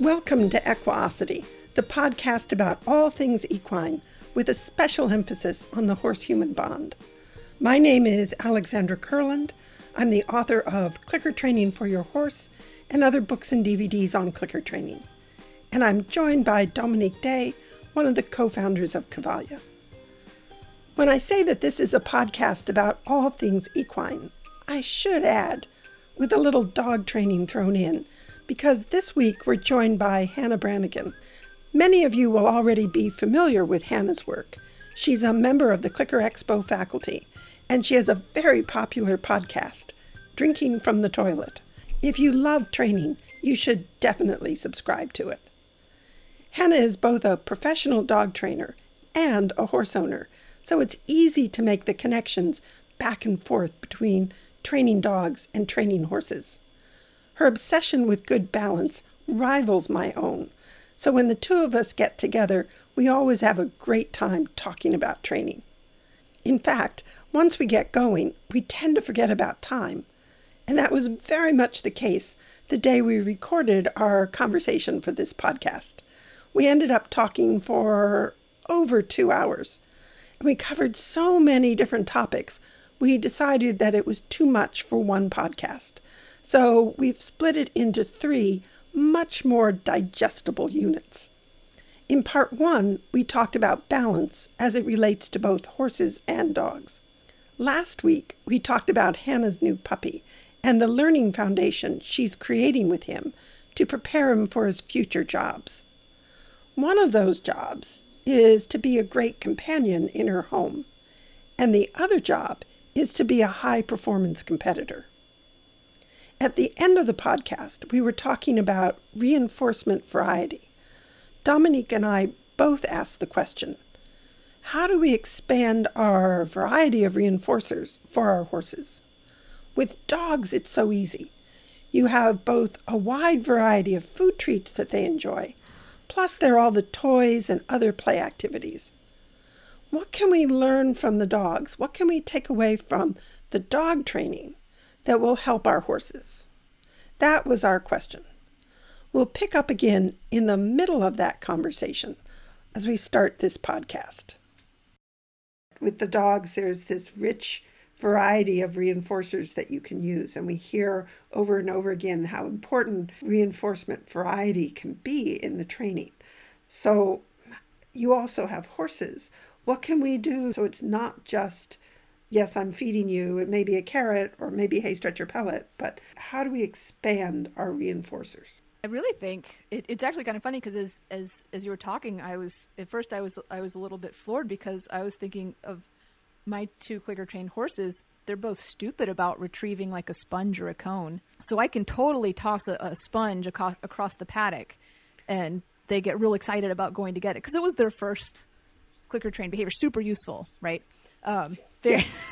Welcome to Equiosity, the podcast about all things equine, with a special emphasis on the horse human bond. My name is Alexandra Kurland. I'm the author of Clicker Training for Your Horse and other books and DVDs on clicker training. And I'm joined by Dominique Day, one of the co founders of Cavalia. When I say that this is a podcast about all things equine, I should add, with a little dog training thrown in, because this week we're joined by Hannah Brannigan. Many of you will already be familiar with Hannah's work. She's a member of the Clicker Expo faculty, and she has a very popular podcast, Drinking from the Toilet. If you love training, you should definitely subscribe to it. Hannah is both a professional dog trainer and a horse owner, so it's easy to make the connections back and forth between training dogs and training horses. Her obsession with good balance rivals my own. So when the two of us get together, we always have a great time talking about training. In fact, once we get going, we tend to forget about time. And that was very much the case the day we recorded our conversation for this podcast. We ended up talking for over two hours. And we covered so many different topics, we decided that it was too much for one podcast. So we've split it into three much more digestible units. In part one, we talked about balance as it relates to both horses and dogs. Last week, we talked about Hannah's new puppy and the learning foundation she's creating with him to prepare him for his future jobs. One of those jobs is to be a great companion in her home, and the other job is to be a high performance competitor. At the end of the podcast, we were talking about reinforcement variety. Dominique and I both asked the question how do we expand our variety of reinforcers for our horses? With dogs, it's so easy. You have both a wide variety of food treats that they enjoy, plus, there are all the toys and other play activities. What can we learn from the dogs? What can we take away from the dog training that will help our horses? That was our question. We'll pick up again in the middle of that conversation as we start this podcast. With the dogs, there's this rich variety of reinforcers that you can use, and we hear over and over again how important reinforcement variety can be in the training. So, you also have horses. What can we do so it's not just yes, I'm feeding you, it may be a carrot or maybe hay stretcher pellet, but how do we expand our reinforcers? I really think it, it's actually kind of funny because as as as you were talking, I was at first I was I was a little bit floored because I was thinking of my two clicker trained horses. They're both stupid about retrieving like a sponge or a cone, so I can totally toss a, a sponge across, across the paddock, and they get real excited about going to get it because it was their first clicker trained behavior. Super useful, right? Um, yes.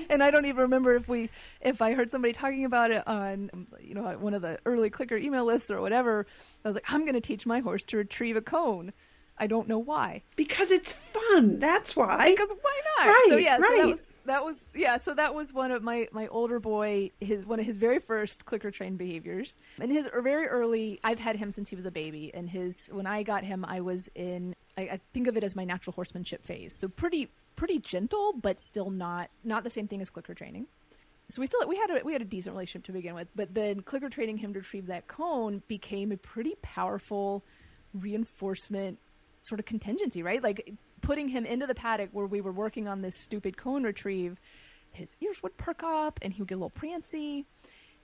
and I don't even remember if we if I heard somebody talking about it on you know one of the early clicker email lists or whatever. I was like, I'm going to teach my horse to retrieve a cone. I don't know why. Because it's fun. That's why. Because why not? Right. So yeah, right. so that was that was yeah, so that was one of my my older boy his one of his very first clicker trained behaviors. And his er, very early I've had him since he was a baby and his when I got him I was in I, I think of it as my natural horsemanship phase. So pretty pretty gentle, but still not not the same thing as clicker training. So we still we had a we had a decent relationship to begin with, but then clicker training him to retrieve that cone became a pretty powerful reinforcement sort of contingency, right? Like putting him into the paddock where we were working on this stupid cone retrieve, his ears would perk up and he would get a little prancy.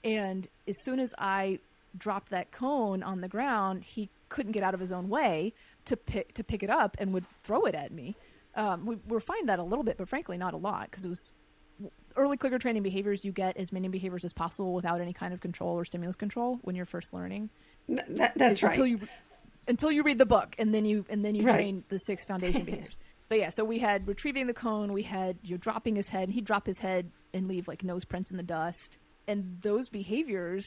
And as soon as I dropped that cone on the ground, he couldn't get out of his own way to pick to pick it up and would throw it at me. Um, we refined that a little bit, but frankly, not a lot because it was early clicker training behaviors. You get as many behaviors as possible without any kind of control or stimulus control when you're first learning. That, that's until right. You, until you read the book, and then you and then you Right. train the six foundation behaviors. But yeah, so we had retrieving the cone. We had you know, dropping his head. And he'd drop his head and leave like nose prints in the dust. And those behaviors,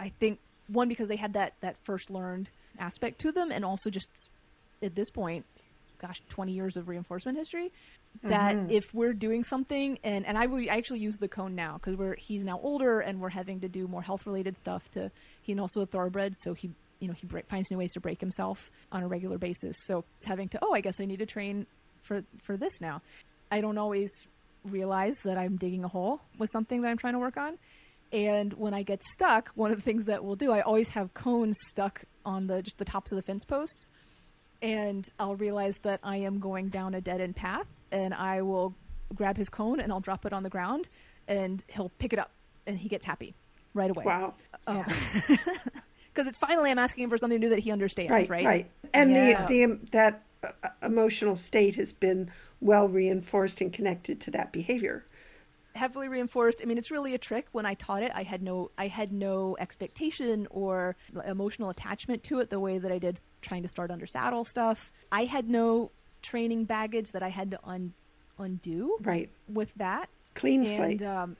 I think, one because they had that that first learned aspect to them, and also just at this point, gosh, twenty years of reinforcement history. That mm-hmm. if we're doing something, and and I will actually use the cone now because we're he's now older and we're having to do more health related stuff to he and also a thoroughbred, so he you know he break, finds new ways to break himself on a regular basis. So it's having to oh I guess I need to train for for this now. I don't always realize that I'm digging a hole with something that I'm trying to work on. And when I get stuck, one of the things that we'll do, I always have cones stuck on the just the tops of the fence posts, and I'll realize that I am going down a dead end path, and I will grab his cone and I'll drop it on the ground, and he'll pick it up, and he gets happy right away. Wow. Because it's finally I'm asking him for something new that he understands, Right, right? right. And Yeah. the the that uh, emotional state has been well reinforced and connected to that behavior. Heavily reinforced. I mean, it's really a trick. When I taught it, I had no, I had no expectation or emotional attachment to it the way that I did trying to start under saddle stuff. I had no training baggage that I had to un, undo Right. with that. Clean and slate. um,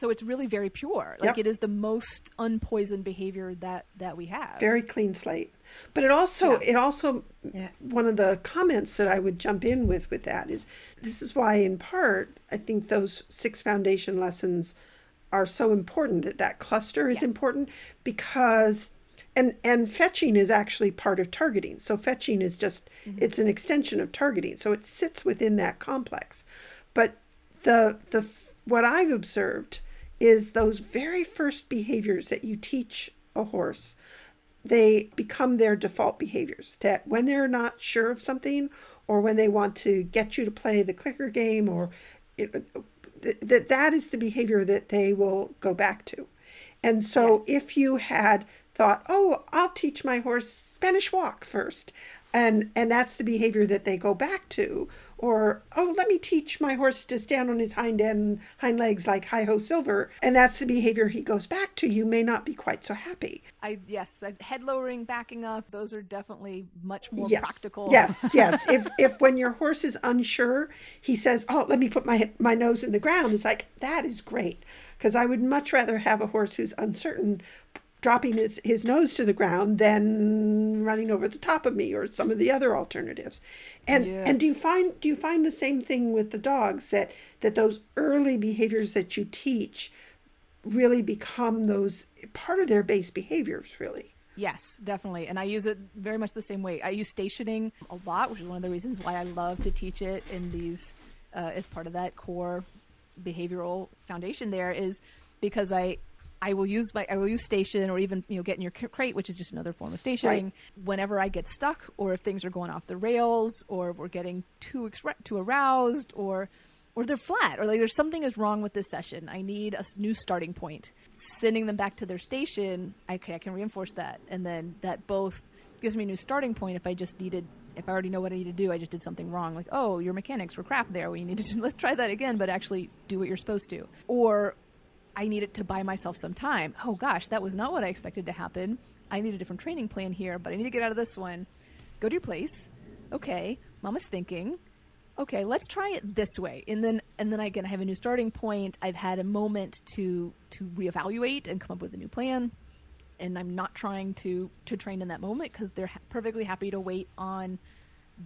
so it's really very pure. Like Yep. it is the most unpoisoned behavior that that we have. very clean slate but it also Yeah. it also Yeah. one of the comments that i would jump in with with that is this is why in part i think those six foundation lessons are so important that that cluster is Yes. important because and and fetching is actually part of targeting so fetching is just mm-hmm. it's an extension of targeting so it sits within that complex but the the what i've observed is those very first behaviors that you teach a horse they become their default behaviors that when they're not sure of something or when they want to get you to play the clicker game or it, that that is the behavior that they will go back to and so Yes. if you had thought oh i'll teach my horse spanish walk first and and that's the behavior that they go back to or oh let me teach my horse to stand on his hind end hind legs like hi ho silver and that's the behavior he goes back to you may not be quite so happy I yes, head lowering, backing up. Those are definitely much more yes. practical. Yes, yes. if if when your horse is unsure, he says, "Oh, let me put my my nose in the ground." It's like that is great because I would much rather have a horse who's uncertain dropping his, his nose to the ground than running over the top of me or some of the other alternatives. And and do you find do you find the same thing with the dogs that that those early behaviors that you teach really become those part of their base behaviors really? Yes, definitely. And I use it very much the same way. I use stationing a lot, which is one of the reasons why I love to teach it in these uh, as part of that core behavioral foundation there is because I I will use my I will use station or even you know get in your crate, which is just another form of stationing. Right. Whenever I get stuck, or if things are going off the rails, or we're getting too exre- too aroused, or or they're flat, or like there's something is wrong with this session. I need a new starting point. Sending them back to their station, okay, I can reinforce that, and then that both gives me a new starting point. If I just needed, if I already know what I need to do, I just did something wrong. Like, oh, your mechanics were crap there. We need to let's try that again, but actually do what you're supposed to. Or I needed to buy myself some time. Oh gosh, that was not what I expected to happen. I need a different training plan here, but I need to get out of this one. Go to your place. Okay, mama's thinking. Okay, let's try it this way. And then and then again I have a new starting point. I've had a moment to to reevaluate and come up with a new plan. And I'm not trying to to train in that moment because they're ha- perfectly happy to wait on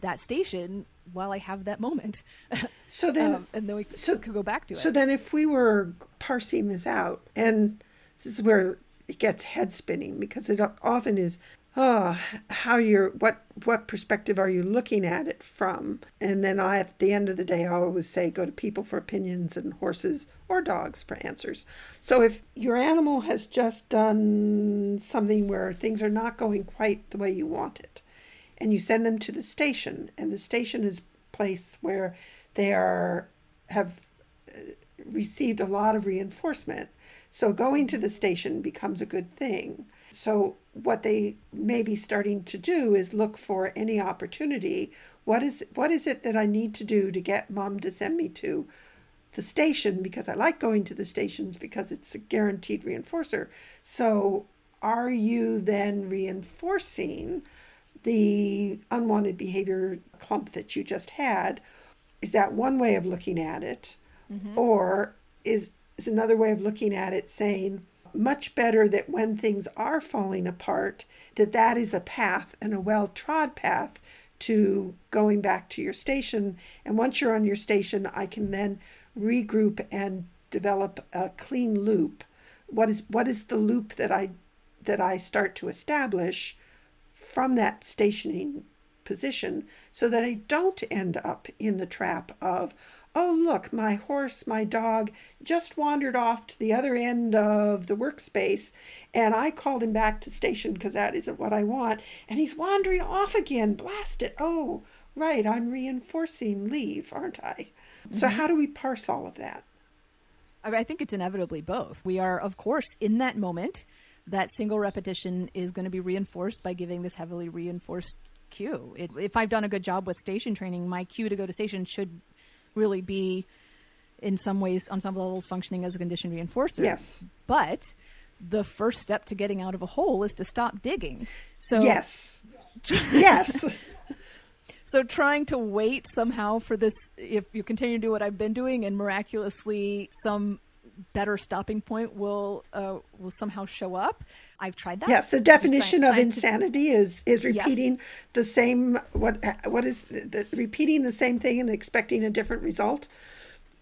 that station while I have that moment. So then Um, and then we so- could go back to it. So then, if we were parsing this out, and this is where it gets head spinning because it often is, oh, how you're what what perspective are you looking at it from? And then I, at the end of the day, I always say go to people for opinions and horses or dogs for answers. So if your animal has just done something where things are not going quite the way you want it, and you send them to the station, and the station is place where they are have uh, received a lot of reinforcement. So going to the station becomes a good thing. So what they may be starting to do is look for any opportunity. What is what is it that I need to do to get mom to send me to the station because I like going to the stations because it's a guaranteed reinforcer. So are you then reinforcing the unwanted behavior clump that you just had? Is that one way of looking at it? Mm-hmm. Or is is another way of looking at it saying much better that when things are falling apart that that is a path and a well-trod path to going back to your station and once you're on your station I can then regroup and develop a clean loop what is what is the loop that I that I start to establish from that stationing position so that I don't end up in the trap of, oh, look, my horse, my dog just wandered off to the other end of the workspace and I called him back to station because that isn't what I want. And he's wandering off again. Blast it. Oh, right. I'm reinforcing leave, aren't I? Mm-hmm. So, how do we parse all of that? I think it's inevitably both. We are, of course, in that moment. That single repetition is going to be reinforced by giving this heavily reinforced cue. It, if I've done a good job with station training, my cue to go to station should really be, in some ways, on some levels, functioning as a condition reinforcer. Yes. But the first step to getting out of a hole is to stop digging. So yes, yes. So trying to wait somehow for this, if you continue to do what I've been doing, and miraculously some better stopping point will uh, will somehow show up. I've tried that. Yes, the definition of insanity is is repeating yes. the same what what is the, the, repeating the same thing and expecting a different result.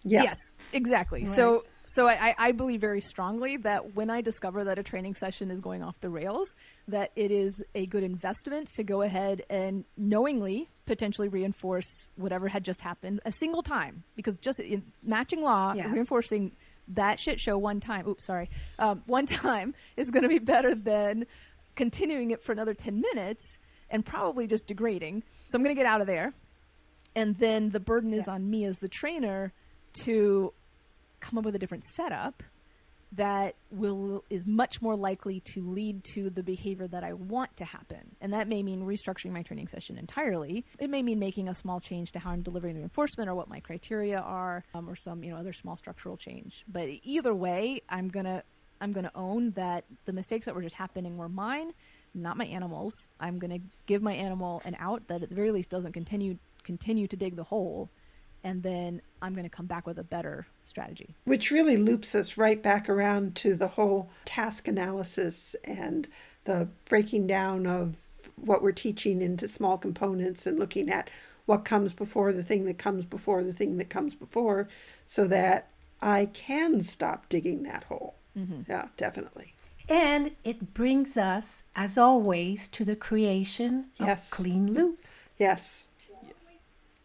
Yeah. Yes, exactly. Right. So so I, I believe very strongly that when I discover that a training session is going off the rails, that it is a good investment to go ahead and knowingly potentially reinforce whatever had just happened a single time because just in matching law yeah. reinforcing that shit show one time, oops, sorry, um, one time is going to be better than continuing it for another 10 minutes and probably just degrading. So I'm going to get out of there. And then the burden yeah. is on me as the trainer to come up with a different setup that will is much more likely to lead to the behavior that I want to happen. And that may mean restructuring my training session entirely. It may mean making a small change to how I'm delivering the reinforcement or what my criteria are, um, or some you know other small structural change. But either way, I'm gonna I'm gonna own that the mistakes that were just happening were mine, not my animals. I'm gonna give my animal an out that at the very least doesn't continue continue to dig the hole and then I'm going to come back with a better strategy. Which really loops us right back around to the whole task analysis and the breaking down of what we're teaching into small components and looking at what comes before the thing that comes before the thing that comes before so that I can stop digging that hole. Mm-hmm. Yeah, definitely. And it brings us, as always, to the creation yes. of clean loops. Yes.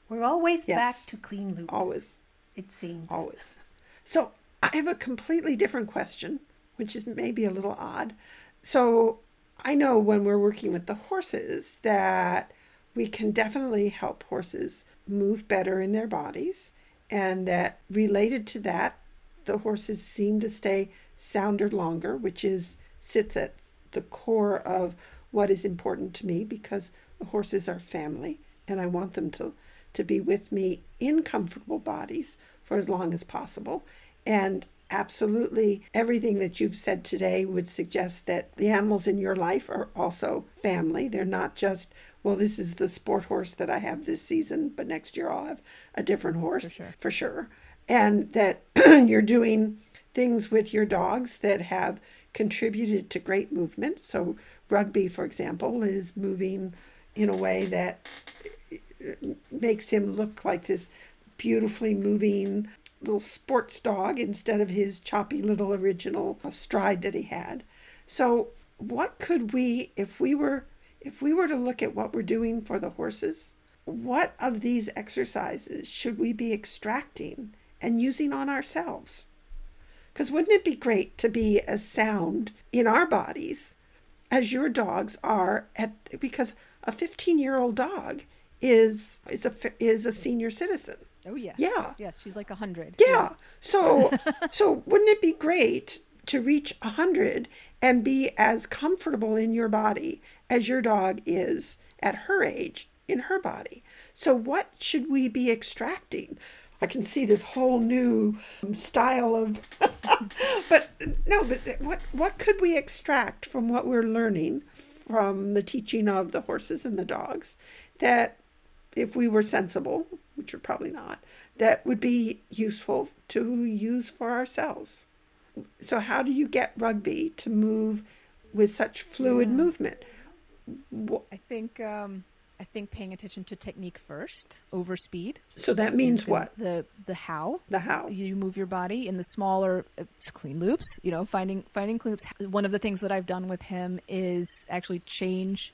We're always yes. back to clean loops. Always. It seems. Always. So I have a completely different question, which is maybe a little odd. So I know when we're working with the horses that we can definitely help horses move better in their bodies, and that related to that, the horses seem to stay sounder longer, which is sits at the core of what is important to me because the horses are family and I want them to to be with me in comfortable bodies for as long as possible. And absolutely everything that you've said today would suggest that the animals in your life are also family. They're not just, well, this is the sport horse that I have this season, but next year I'll have a different horse for sure. For sure. And that you're doing things with your dogs that have contributed to great movement. So, Rugby, for example, is moving in a way that makes him look like this beautifully moving little sports dog instead of his choppy little original stride that he had. So what could we if we were if we were to look at what we're doing for the horses, what of these exercises should we be extracting and using on ourselves? Because wouldn't it be great to be as sound in our bodies as your dogs are at because a 15 year old dog is is a is a senior citizen. Oh yes. Yeah. Yes, she's like a hundred. Yeah. yeah. So so wouldn't it be great to reach a hundred and be as comfortable in your body as your dog is at her age in her body? So what should we be extracting? I can see this whole new style of but no, but what what could we extract from what we're learning from the teaching of the horses and the dogs that if we were sensible, which we're probably not, that would be useful to use for ourselves. So, how do you get rugby to move with such fluid yeah. movement? I think um, I think paying attention to technique first over speed. So that means the, what? The the how. The how you move your body in the smaller uh, clean loops. You know, finding finding clean loops. One of the things that I've done with him is actually change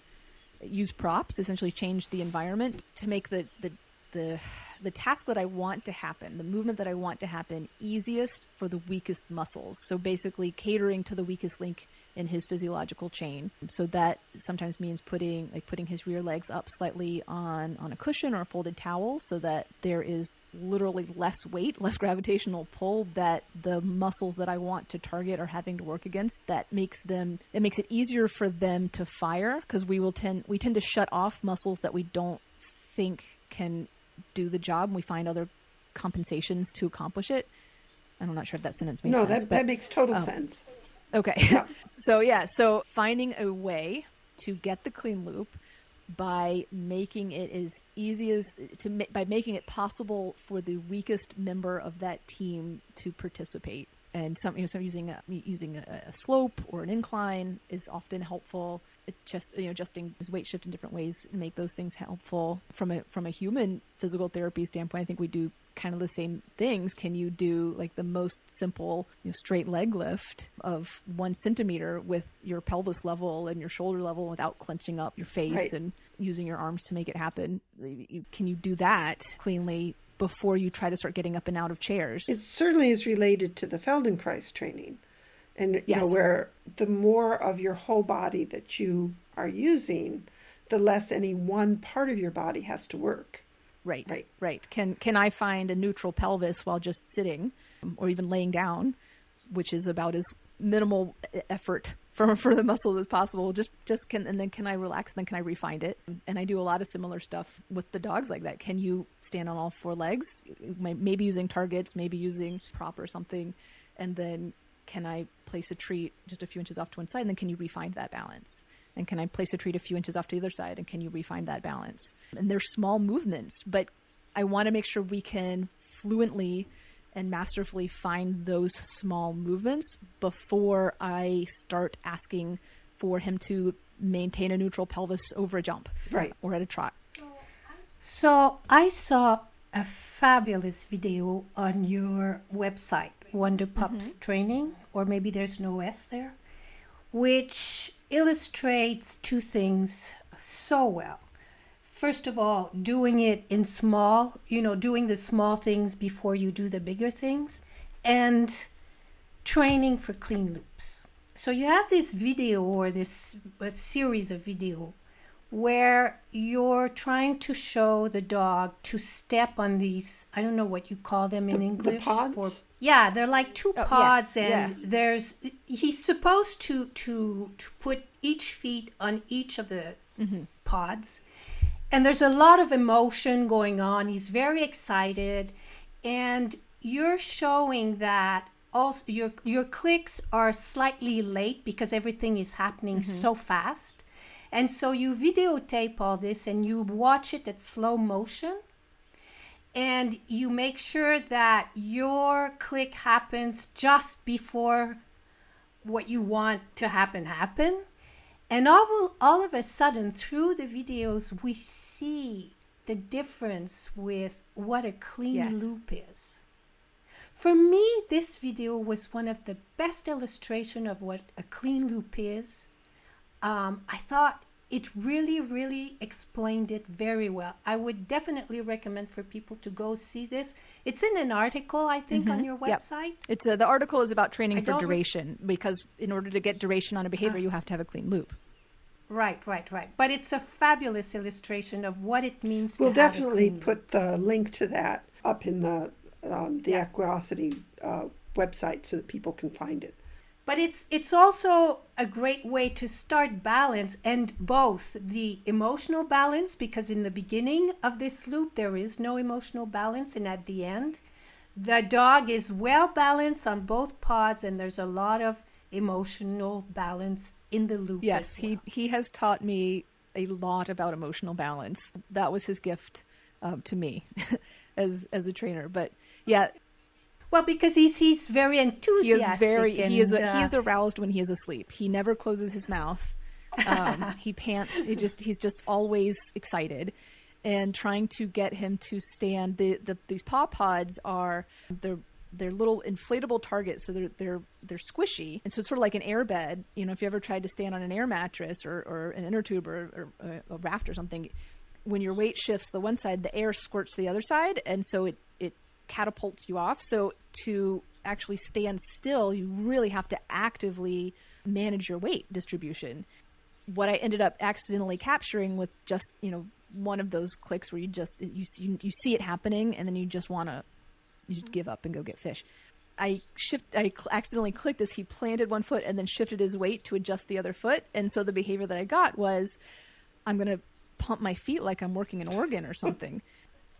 use props, essentially change the environment to make the, the the the task that I want to happen, the movement that I want to happen easiest for the weakest muscles. So basically catering to the weakest link in his physiological chain. So that sometimes means putting like putting his rear legs up slightly on on a cushion or a folded towel so that there is literally less weight, less gravitational pull that the muscles that I want to target are having to work against that makes them it makes it easier for them to fire because we will tend we tend to shut off muscles that we don't think can do the job and we find other compensations to accomplish it. I'm not sure if that sentence makes no, sense. No, that, but, that makes total um, sense. Okay. Yeah. so, yeah, so finding a way to get the clean loop by making it as easy as to by making it possible for the weakest member of that team to participate and some you know some using a, using a, a, slope or an incline is often helpful. It just you know adjusting his weight shift in different ways make those things helpful from a from a human physical therapy standpoint. I think we do kind of the same things. Can you do like the most simple you know, straight leg lift of one centimeter with your pelvis level and your shoulder level without clenching up your face right. and using your arms to make it happen? Can you do that cleanly before you try to start getting up and out of chairs. It certainly is related to the Feldenkrais training. And you yes. know where the more of your whole body that you are using, the less any one part of your body has to work. Right. Right. Right. Can can I find a neutral pelvis while just sitting or even laying down, which is about as minimal effort for for the muscles as possible. Just just can and then can I relax? And then can I refine it? And I do a lot of similar stuff with the dogs like that. Can you stand on all four legs? Maybe using targets, maybe using prop or something, and then can I place a treat just a few inches off to one side? And then can you refine that balance? And can I place a treat a few inches off to the other side? And can you refine that balance? And they're small movements, but I want to make sure we can fluently and masterfully find those small movements before I start asking for him to maintain a neutral pelvis over a jump right. or at a trot. So I saw a fabulous video on your website, Wonder Pups mm-hmm. Training, or maybe there's no S there, which illustrates two things so well first of all, doing it in small, you know, doing the small things before you do the bigger things, and training for clean loops. So you have this video or this series of video where you're trying to show the dog to step on these I don't know what you call them in the, English. The pods? For, yeah, they're like two oh, pods yes, and yeah. there's he's supposed to to to put each feet on each of the mm-hmm. pods and there's a lot of emotion going on. He's very excited, and you're showing that also your your clicks are slightly late because everything is happening mm-hmm. so fast. And so you videotape all this and you watch it at slow motion and you make sure that your click happens just before what you want to happen happen and all, all of a sudden, through the videos, we see the difference with what a clean yes. loop is. For me, this video was one of the best illustration of what a clean loop is. Um, I thought it really, really explained it very well. I would definitely recommend for people to go see this. It's in an article, I think, mm-hmm. on your website. Yep. It's a, the article is about training I for duration re- because in order to get duration on a behavior, uh, you have to have a clean loop. Right, right, right. But it's a fabulous illustration of what it means. We'll definitely put the link to that up in the um, the yeah. Equiosity uh, website so that people can find it. But it's it's also a great way to start balance and both the emotional balance because in the beginning of this loop there is no emotional balance and at the end the dog is well balanced on both pods and there's a lot of emotional balance in the loop. Yes, well. he he has taught me a lot about emotional balance. That was his gift um, to me as as a trainer. But yeah. Well, because he's he's very enthusiastic. He is very and, he is a, uh, he is aroused when he is asleep. He never closes his mouth. Um, he pants. He just he's just always excited, and trying to get him to stand. The, the these paw pods are they're they're little inflatable targets, so they're they're they're squishy, and so it's sort of like an air bed. You know, if you ever tried to stand on an air mattress or, or an inner tube or, or a, a raft or something, when your weight shifts the one side, the air squirts the other side, and so it it catapults you off. So to actually stand still, you really have to actively manage your weight distribution. What I ended up accidentally capturing with just you know one of those clicks where you just you you, you see it happening and then you just want to you just give up and go get fish. I shift I accidentally clicked as he planted one foot and then shifted his weight to adjust the other foot and so the behavior that I got was I'm going to pump my feet like I'm working an organ or something.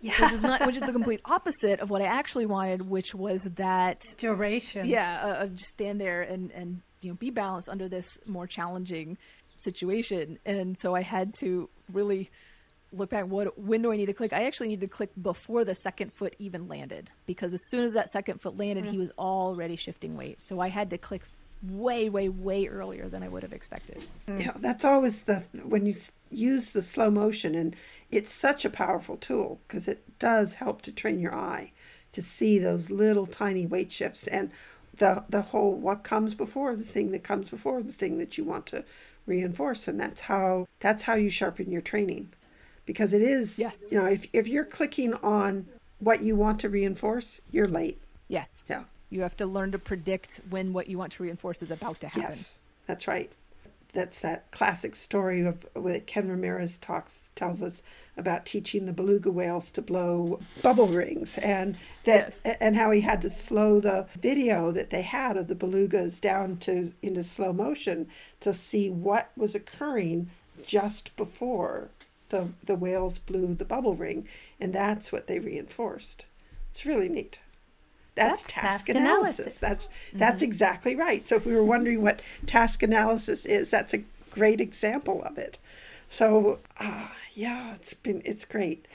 Yeah. Which is not which is the complete opposite of what I actually wanted, which was that Duration. yeah, uh, just stand there and and you know be balanced under this more challenging situation. And so I had to really look back what when do I need to click? I actually need to click before the second foot even landed because as soon as that second foot landed, he was already shifting weight. So I had to click way way way earlier than I would have expected. Mm. Yeah, that's always the when you use the slow motion, and it's such a powerful tool because it does help to train your eye to see those little tiny weight shifts and the the whole what comes before the thing that comes before the thing that you want to reinforce, and that's how that's how you sharpen your training because it is Yes. you know if if you're clicking on what you want to reinforce, you're late. Yes. Yeah. You have to learn to predict when what you want to reinforce is about to happen. Yes, that's right. That's that classic story of what Ken Ramirez talks tells us about teaching the beluga whales to blow bubble rings and that and how he had to slow the video that they had of the belugas down to into slow motion to see what was occurring just before the the whales blew the bubble ring and that's what they reinforced. It's really neat. That's, That's task, task analysis. analysis. That's that's exactly right. So if we were wondering what task analysis is, that's a great example of it. So uh, yeah, it's been it's great.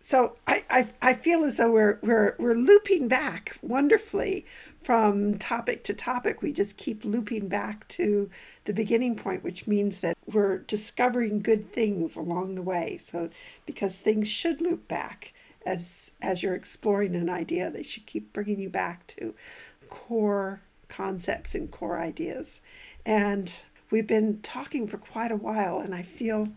So I, I I feel as though we're we're we're looping back wonderfully from topic to topic. We just keep looping back to the beginning point, which means that we're discovering good things along the way. So because things should loop back as as you're exploring an idea, they should keep bringing you back to core concepts and core ideas. And we've been talking for quite a while, and I feel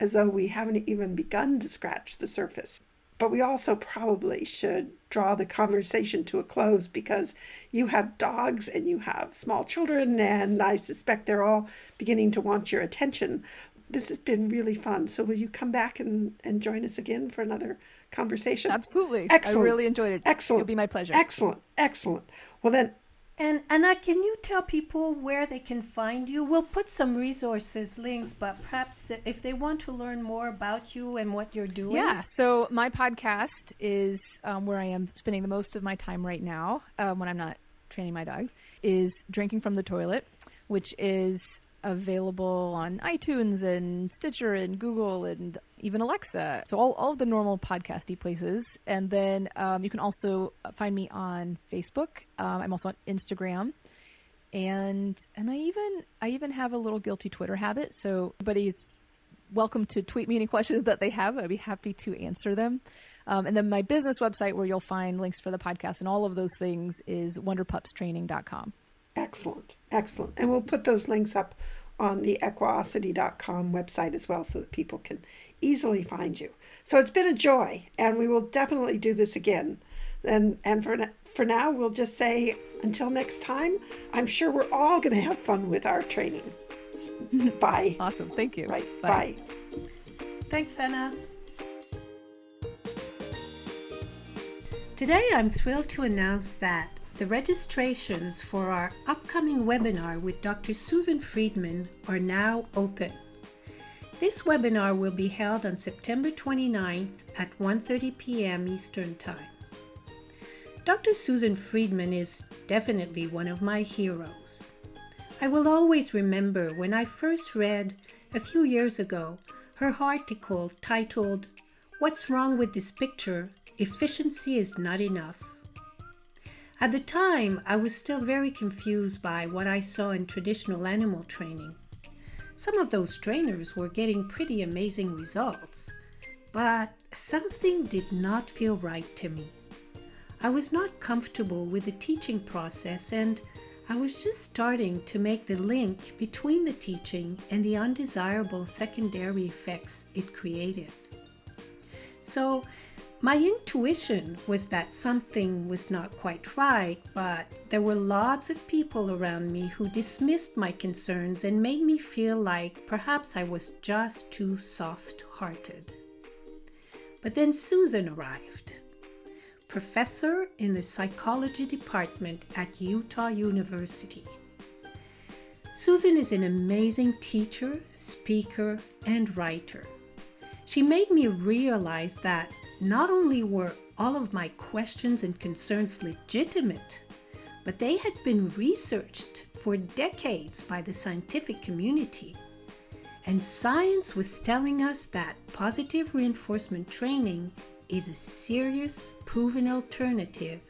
as though we haven't even begun to scratch the surface. But we also probably should draw the conversation to a close because you have dogs and you have small children, and I suspect they're all beginning to want your attention. This has been really fun. So, will you come back and, and join us again for another conversation? Absolutely. Excellent. I really enjoyed it. Excellent. It'll be my pleasure. Excellent. Excellent. Well, then, And Anna, can you tell people where they can find you? We'll put some resources, links, but perhaps if they want to learn more about you and what you're doing. Yeah. So my podcast is um, where I am spending the most of my time right now um, when I'm not training my dogs. Is drinking from the toilet, which is available on iTunes and Stitcher and Google and even Alexa. So all, all of the normal podcasty places. And then um, you can also find me on Facebook. Um, I'm also on Instagram and and I even I even have a little guilty Twitter habit. So everybody's welcome to tweet me any questions that they have. I'd be happy to answer them. Um, and then my business website, where you'll find links for the podcast and all of those things, is wonderpupstraining.com. excellent. Excellent. And we'll put those links up on the equiosity.com website as well so that people can easily find you. So it's been a joy, and we will definitely do this again. And, and for, for now, we'll just say until next time, I'm sure we're all going to have fun with our training. Bye. Awesome. Thank you. Right. Bye. Thanks, Anna. Today, I'm thrilled to announce that the registrations for our upcoming webinar with Dr. Susan Friedman are now open. This webinar will be held on September 29th at 1:30 p.m. Eastern Time. Dr. Susan Friedman is definitely one of my heroes. I will always remember when I first read a few years ago her article titled, What's Wrong with This Picture? Efficiency is Not Enough. At the time, I was still very confused by what I saw in traditional animal training. Some of those trainers were getting pretty amazing results, but something did not feel right to me. I was not comfortable with the teaching process and I was just starting to make the link between the teaching and the undesirable secondary effects it created. So, my intuition was that something was not quite right, but there were lots of people around me who dismissed my concerns and made me feel like perhaps I was just too soft hearted. But then Susan arrived professor in the psychology department at Utah University. Susan is an amazing teacher, speaker, and writer. She made me realize that not only were all of my questions and concerns legitimate, but they had been researched for decades by the scientific community. And science was telling us that positive reinforcement training is a serious, proven alternative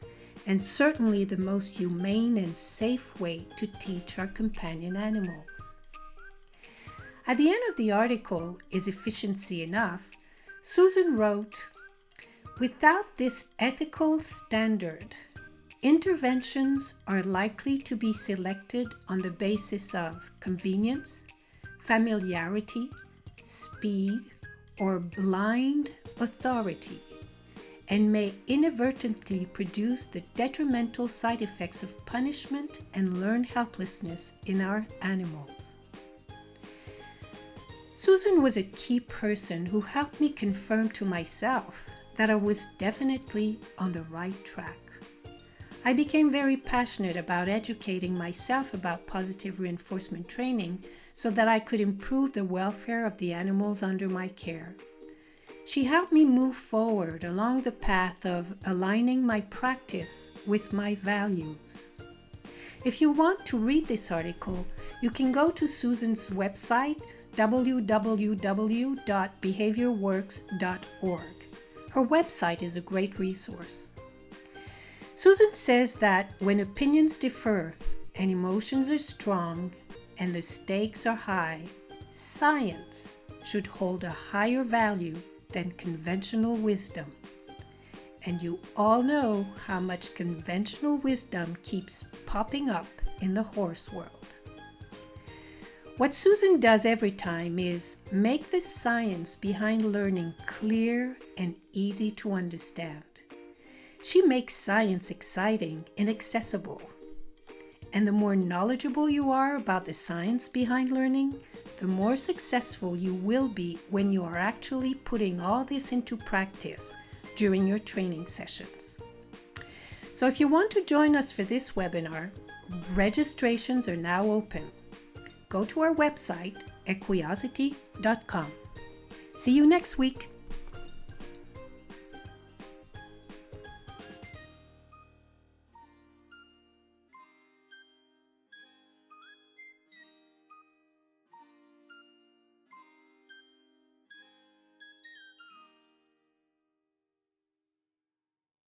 and certainly the most humane and safe way to teach our companion animals. At the end of the article, Is Efficiency Enough? Susan wrote, Without this ethical standard, interventions are likely to be selected on the basis of convenience, familiarity, speed, or blind authority and may inadvertently produce the detrimental side effects of punishment and learned helplessness in our animals. Susan was a key person who helped me confirm to myself that I was definitely on the right track. I became very passionate about educating myself about positive reinforcement training so that I could improve the welfare of the animals under my care. She helped me move forward along the path of aligning my practice with my values. If you want to read this article, you can go to Susan's website www.behaviorworks.org. Her website is a great resource. Susan says that when opinions differ and emotions are strong and the stakes are high, science should hold a higher value than conventional wisdom. And you all know how much conventional wisdom keeps popping up in the horse world. What Susan does every time is make the science behind learning clear and easy to understand. She makes science exciting and accessible. And the more knowledgeable you are about the science behind learning, the more successful you will be when you are actually putting all this into practice during your training sessions. So, if you want to join us for this webinar, registrations are now open. Go to our website, equiosity.com. See you next week.